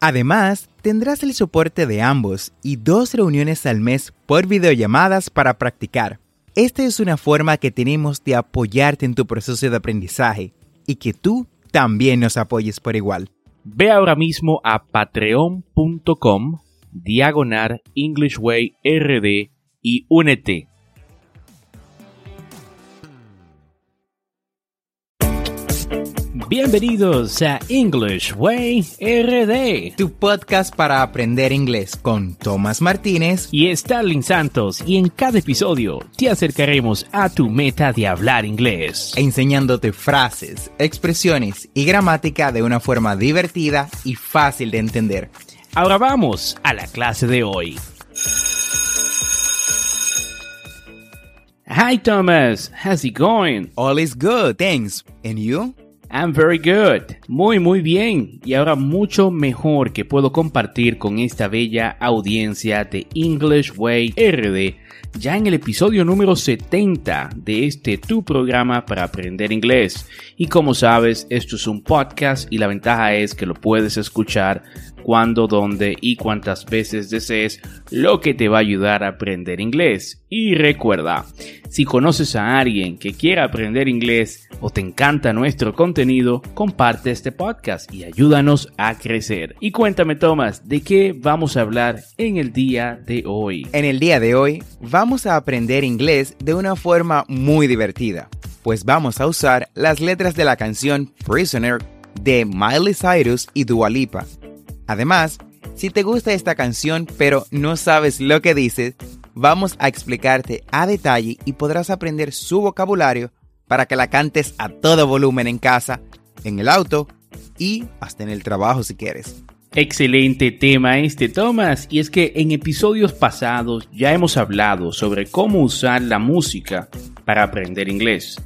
Además, tendrás el soporte de ambos y dos reuniones al mes por videollamadas para practicar. Esta es una forma que tenemos de apoyarte en tu proceso de aprendizaje y que tú también nos apoyes por igual. Ve ahora mismo a patreon.com diagonal Englishway RD y únete. Bienvenidos a English Way RD, tu podcast para aprender inglés con Tomás Martínez y Starling Santos. Y en cada episodio te acercaremos a tu meta de hablar inglés, enseñándote frases, expresiones y gramática de una forma divertida y fácil de entender. Ahora vamos a la clase de hoy. Hi Thomas, how's it going? All is good, thanks. And you? I'm very good. Muy, muy bien. Y ahora mucho mejor que puedo compartir con esta bella audiencia de English Way RD ya en el episodio número 70 de este tu programa para aprender inglés. Y como sabes, esto es un podcast y la ventaja es que lo puedes escuchar cuando, dónde y cuántas veces desees, lo que te va a ayudar a aprender inglés. Y recuerda, si conoces a alguien que quiera aprender inglés o te encanta nuestro contenido, comparte este podcast y ayúdanos a crecer. Y cuéntame, Tomás, ¿de qué vamos a hablar en el día de hoy? En el día de hoy vamos a aprender inglés de una forma muy divertida, pues vamos a usar las letras de la canción Prisoner de Miley Cyrus y Dua Lipa Además, si te gusta esta canción pero no sabes lo que dice, vamos a explicarte a detalle y podrás aprender su vocabulario para que la cantes a todo volumen en casa, en el auto y hasta en el trabajo si quieres. Excelente tema este, Thomas. Y es que en episodios pasados ya hemos hablado sobre cómo usar la música para aprender inglés.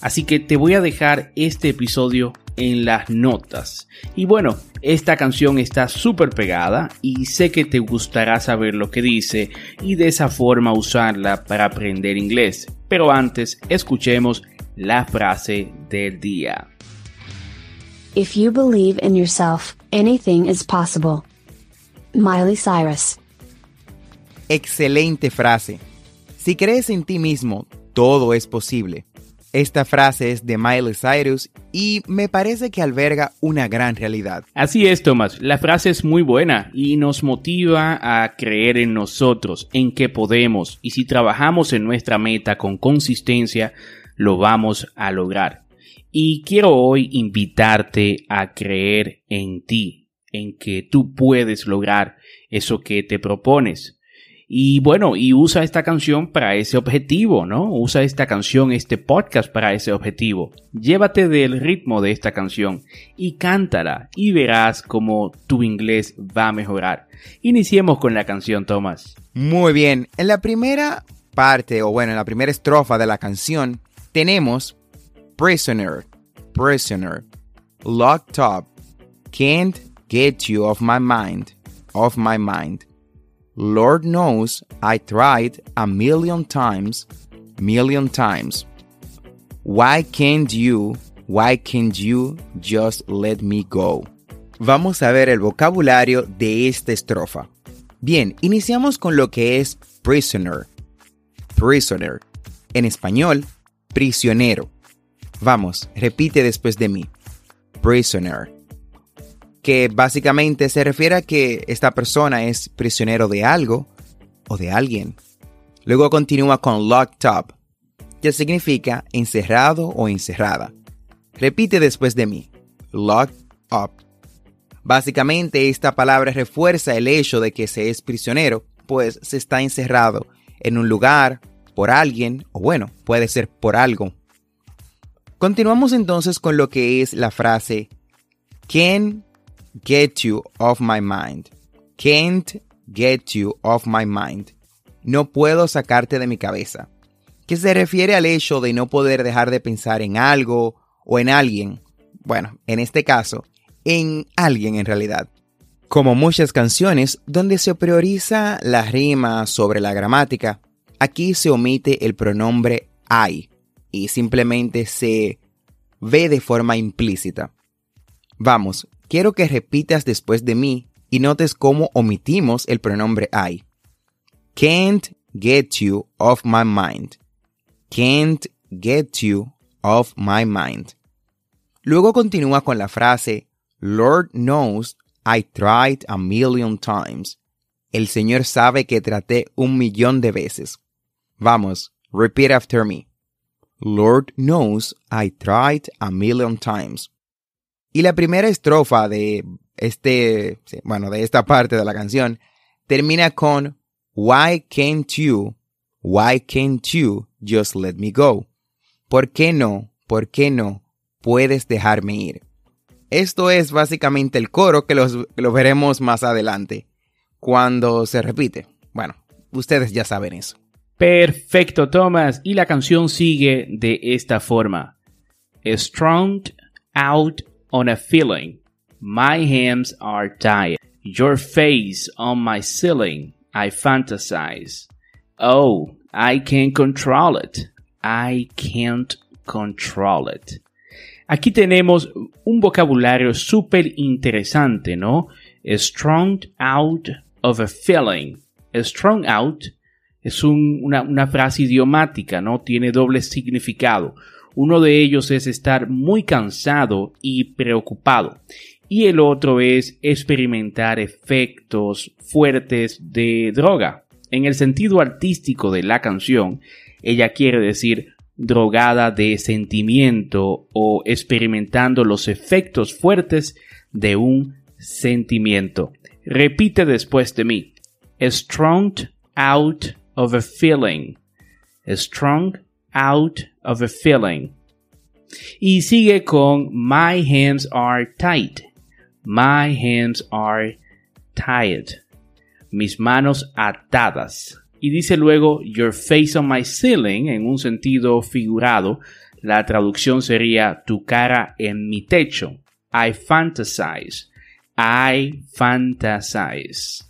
Así que te voy a dejar este episodio en las notas. Y bueno, esta canción está súper pegada y sé que te gustará saber lo que dice y de esa forma usarla para aprender inglés. Pero antes, escuchemos la frase del día. If you believe in yourself, anything is possible. Miley Cyrus. Excelente frase. Si crees en ti mismo, todo es posible. Esta frase es de Miley Cyrus y me parece que alberga una gran realidad. Así es, Thomas. La frase es muy buena y nos motiva a creer en nosotros, en que podemos y si trabajamos en nuestra meta con consistencia, lo vamos a lograr. Y quiero hoy invitarte a creer en ti, en que tú puedes lograr eso que te propones. Y bueno, y usa esta canción para ese objetivo, ¿no? Usa esta canción, este podcast para ese objetivo. Llévate del ritmo de esta canción y cántala y verás cómo tu inglés va a mejorar. Iniciemos con la canción, Thomas. Muy bien, en la primera parte, o bueno, en la primera estrofa de la canción, tenemos Prisoner, Prisoner, Locked Up, Can't Get You Off My Mind, Off My Mind. Lord knows I tried a million times, million times. Why can't you, why can't you just let me go? Vamos a ver el vocabulario de esta estrofa. Bien, iniciamos con lo que es prisoner. Prisoner. En español, prisionero. Vamos, repite después de mí. Prisoner que básicamente se refiere a que esta persona es prisionero de algo o de alguien. Luego continúa con locked up, que significa encerrado o encerrada. Repite después de mí, locked up. Básicamente esta palabra refuerza el hecho de que se es prisionero, pues se está encerrado en un lugar, por alguien, o bueno, puede ser por algo. Continuamos entonces con lo que es la frase ¿Quién get you off my mind. Can't get you off my mind. no puedo sacarte de mi cabeza, que se refiere al hecho de no poder dejar de pensar en algo o en alguien. Bueno, en este caso, en alguien en realidad. Como muchas canciones donde se prioriza la rima sobre la gramática, aquí se omite el pronombre I y simplemente se ve de forma implícita. Vamos, quiero que repitas después de mí y notes cómo omitimos el pronombre I. Can't get you off my mind. Can't get you off my mind. Luego continúa con la frase Lord knows I tried a million times. El Señor sabe que traté un millón de veces. Vamos, repeat after me. Lord knows I tried a million times. Y la primera estrofa de este, bueno, de esta parte de la canción termina con Why can't you, why can't you just let me go? ¿Por qué no, por qué no puedes dejarme ir? Esto es básicamente el coro que lo veremos más adelante, cuando se repite. Bueno, ustedes ya saben eso. Perfecto, Thomas. Y la canción sigue de esta forma. Strong out on a feeling. My hands are tied. Your face on my ceiling. I fantasize. Oh, I can't control it. I can't control it. Aquí tenemos un vocabulario súper interesante, ¿no? Strong out of a feeling. Strong out es una, una frase idiomática, ¿no? Tiene doble significado. Uno de ellos es estar muy cansado y preocupado. Y el otro es experimentar efectos fuertes de droga. En el sentido artístico de la canción, ella quiere decir drogada de sentimiento o experimentando los efectos fuertes de un sentimiento. Repite después de mí. Strong out of a feeling. Strong out of a feeling. Y sigue con My hands are tight. My hands are tied. Mis manos atadas y dice luego Your face on my ceiling en un sentido figurado. La traducción sería tu cara en mi techo. I fantasize. I fantasize.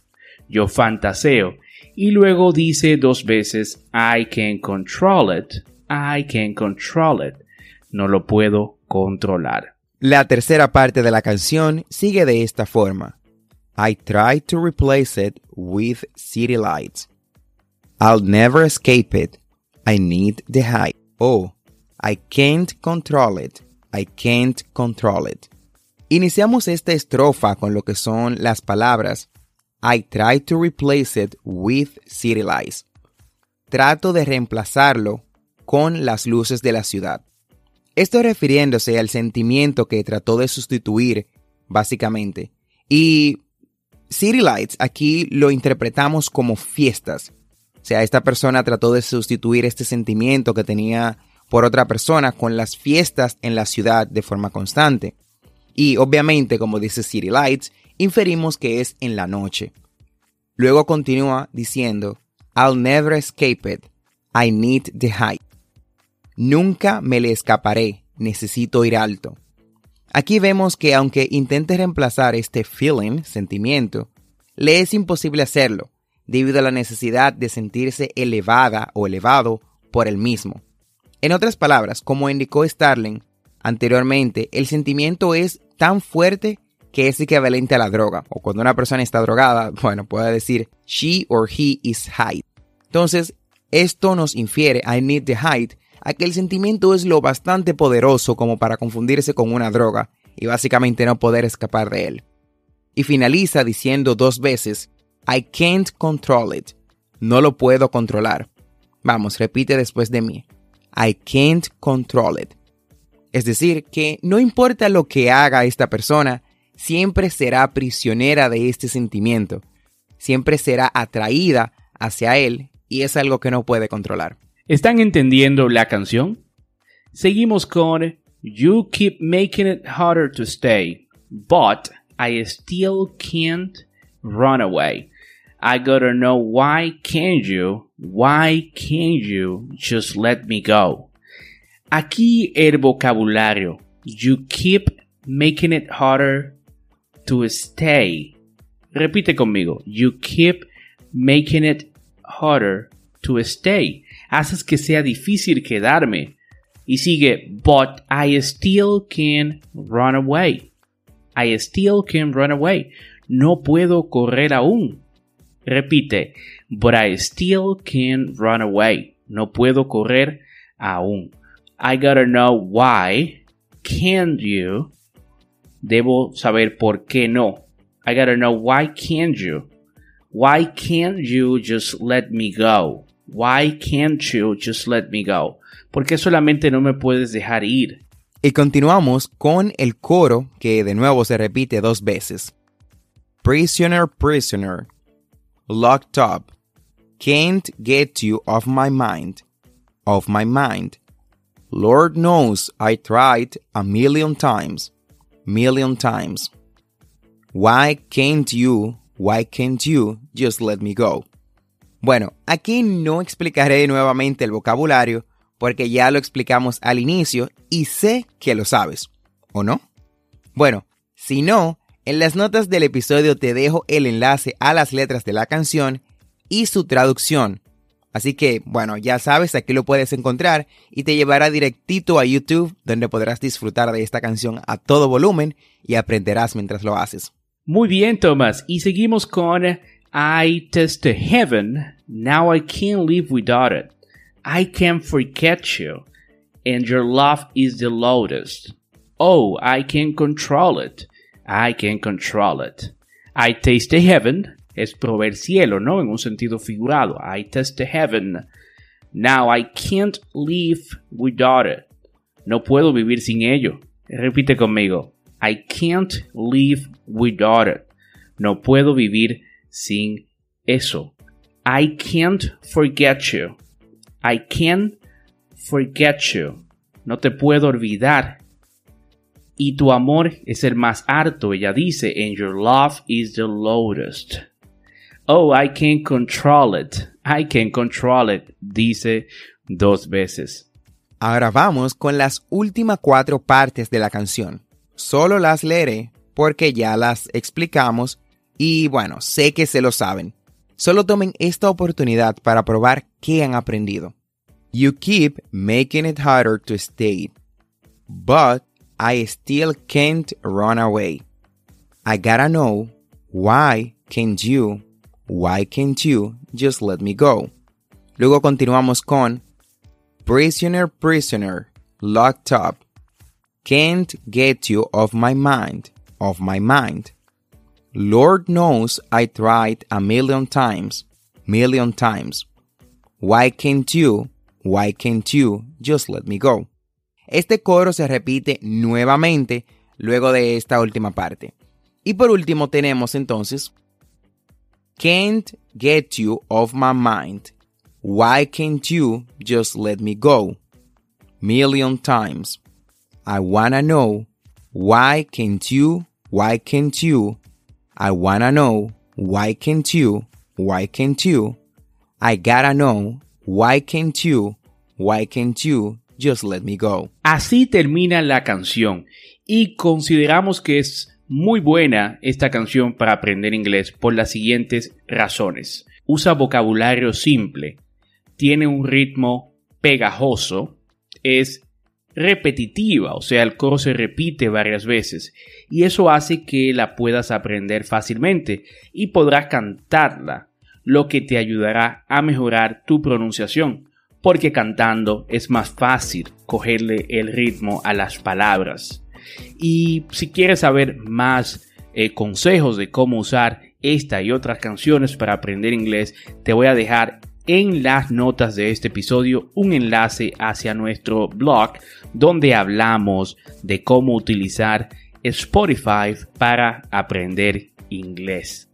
Yo fantaseo. Y luego dice dos veces I can control it. I can control it. No lo puedo controlar. La tercera parte de la canción sigue de esta forma. I try to replace it with city lights. I'll never escape it. I need the height. Oh, I can't control it. I can't control it. Iniciamos esta estrofa con lo que son las palabras I try to replace it with city lights. Trato de reemplazarlo con las luces de la ciudad. Esto refiriéndose al sentimiento que trató de sustituir, básicamente. Y City Lights aquí lo interpretamos como fiestas. O sea, esta persona trató de sustituir este sentimiento que tenía por otra persona con las fiestas en la ciudad de forma constante. Y obviamente, como dice City Lights, inferimos que es en la noche. Luego continúa diciendo, I'll never escape it. I need the height. Nunca me le escaparé. Necesito ir alto. Aquí vemos que aunque intente reemplazar este feeling, sentimiento, le es imposible hacerlo, debido a la necesidad de sentirse elevada o elevado por el mismo. En otras palabras, como indicó Starling anteriormente, el sentimiento es tan fuerte que es equivalente a la droga. O cuando una persona está drogada, bueno, puede decir she or he is high. Entonces, esto nos infiere, I need the height, a que el sentimiento es lo bastante poderoso como para confundirse con una droga y básicamente no poder escapar de él. Y finaliza diciendo dos veces, I can't control it. No lo puedo controlar. Vamos, repite después de mí. I can't control it. Es decir, que no importa lo que haga esta persona, siempre será prisionera de este sentimiento. Siempre será atraída hacia él y es algo que no puede controlar. ¿Están entendiendo la canción? Seguimos con You keep making it harder to stay, but I still can't run away. I gotta know why can't you, why can't you just let me go? Aquí el vocabulario. You keep making it harder to stay. Repite conmigo. You keep making it harder to stay. Haces que sea difícil quedarme. Y sigue, but I still can run away. I still can run away. No puedo correr aún. Repite, but I still can run away. No puedo correr aún. I gotta know why can't you. Debo saber por qué no. I gotta know why can't you. Why can't you just let me go? Why can't you just let me go? ¿Por qué solamente no me puedes dejar ir? Y continuamos con el coro que de nuevo se repite dos veces. Prisoner, prisoner, locked up, can't get you off my mind, off my mind. Lord knows I tried a million times, million times. Why can't you, why can't you just let me go? Bueno, aquí no explicaré nuevamente el vocabulario porque ya lo explicamos al inicio y sé que lo sabes, ¿o no? Bueno, si no, en las notas del episodio te dejo el enlace a las letras de la canción y su traducción. Así que, bueno, ya sabes, aquí lo puedes encontrar y te llevará directito a YouTube donde podrás disfrutar de esta canción a todo volumen y aprenderás mientras lo haces. Muy bien, Thomas. Y seguimos con I test heaven, now I can't live without it. I can't forget you, and your love is the loudest. Oh, I can control it. I can control it. I taste heaven es proveer cielo, ¿no? En un sentido figurado. I taste heaven. Now I can't live without it. No puedo vivir sin ello. Repite conmigo. I can't live without it. No puedo vivir sin eso. I can't forget you. I can't forget you. No te puedo olvidar y tu amor es el más alto, ella dice, and your love is the lowest. Oh, I can't control it. I can't control it, dice dos veces. Ahora vamos con las últimas cuatro partes de la canción. Solo las leeré porque ya las explicamos y bueno, sé que se lo saben. Solo tomen esta oportunidad para probar qué han aprendido. You keep making it harder to stay, but I still can't run away. I gotta know why can't you, why can't you just let me go? Luego continuamos con Prisoner, prisoner, locked up. Can't get you off my mind, off my mind. Lord knows I tried a million times, million times. Why can't you, why can't you just let me go? Este coro se repite nuevamente luego de esta última parte. Y por último tenemos entonces Can't get you off my mind. Why can't you just let me go? Million times. I wanna know. Why can't you? Why can't you? I wanna know. Why can't you? Why can't you? I gotta know. Why can't you? Why can't you? Just Let Me Go. Así termina la canción y consideramos que es muy buena esta canción para aprender inglés por las siguientes razones. Usa vocabulario simple, tiene un ritmo pegajoso, es repetitiva, o sea, el coro se repite varias veces y eso hace que la puedas aprender fácilmente y podrás cantarla, lo que te ayudará a mejorar tu pronunciación porque cantando es más fácil cogerle el ritmo a las palabras. Y si quieres saber más eh, consejos de cómo usar esta y otras canciones para aprender inglés, te voy a dejar en las notas de este episodio un enlace hacia nuestro blog donde hablamos de cómo utilizar Spotify para aprender inglés.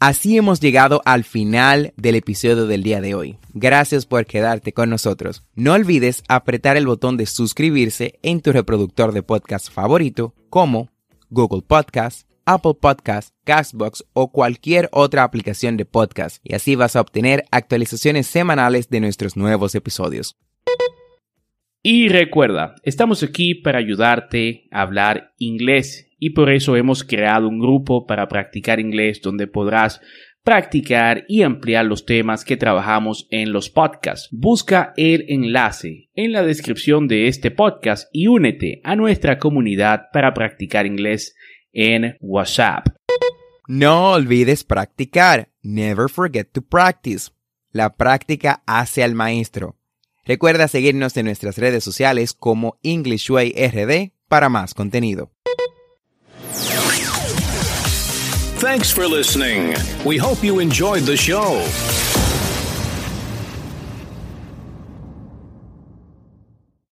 Así hemos llegado al final del episodio del día de hoy. Gracias por quedarte con nosotros. No olvides apretar el botón de suscribirse en tu reproductor de podcast favorito como Google Podcast, Apple Podcasts, Castbox o cualquier otra aplicación de podcast y así vas a obtener actualizaciones semanales de nuestros nuevos episodios. Y recuerda, estamos aquí para ayudarte a hablar inglés y por eso hemos creado un grupo para practicar inglés donde podrás practicar y ampliar los temas que trabajamos en los podcasts. Busca el enlace en la descripción de este podcast y únete a nuestra comunidad para practicar inglés en WhatsApp. No olvides practicar. Never forget to practice. La práctica hace al maestro. Recuerda seguirnos en nuestras redes sociales como Englishway RD para más contenido. Thanks for listening. We hope you enjoyed the show.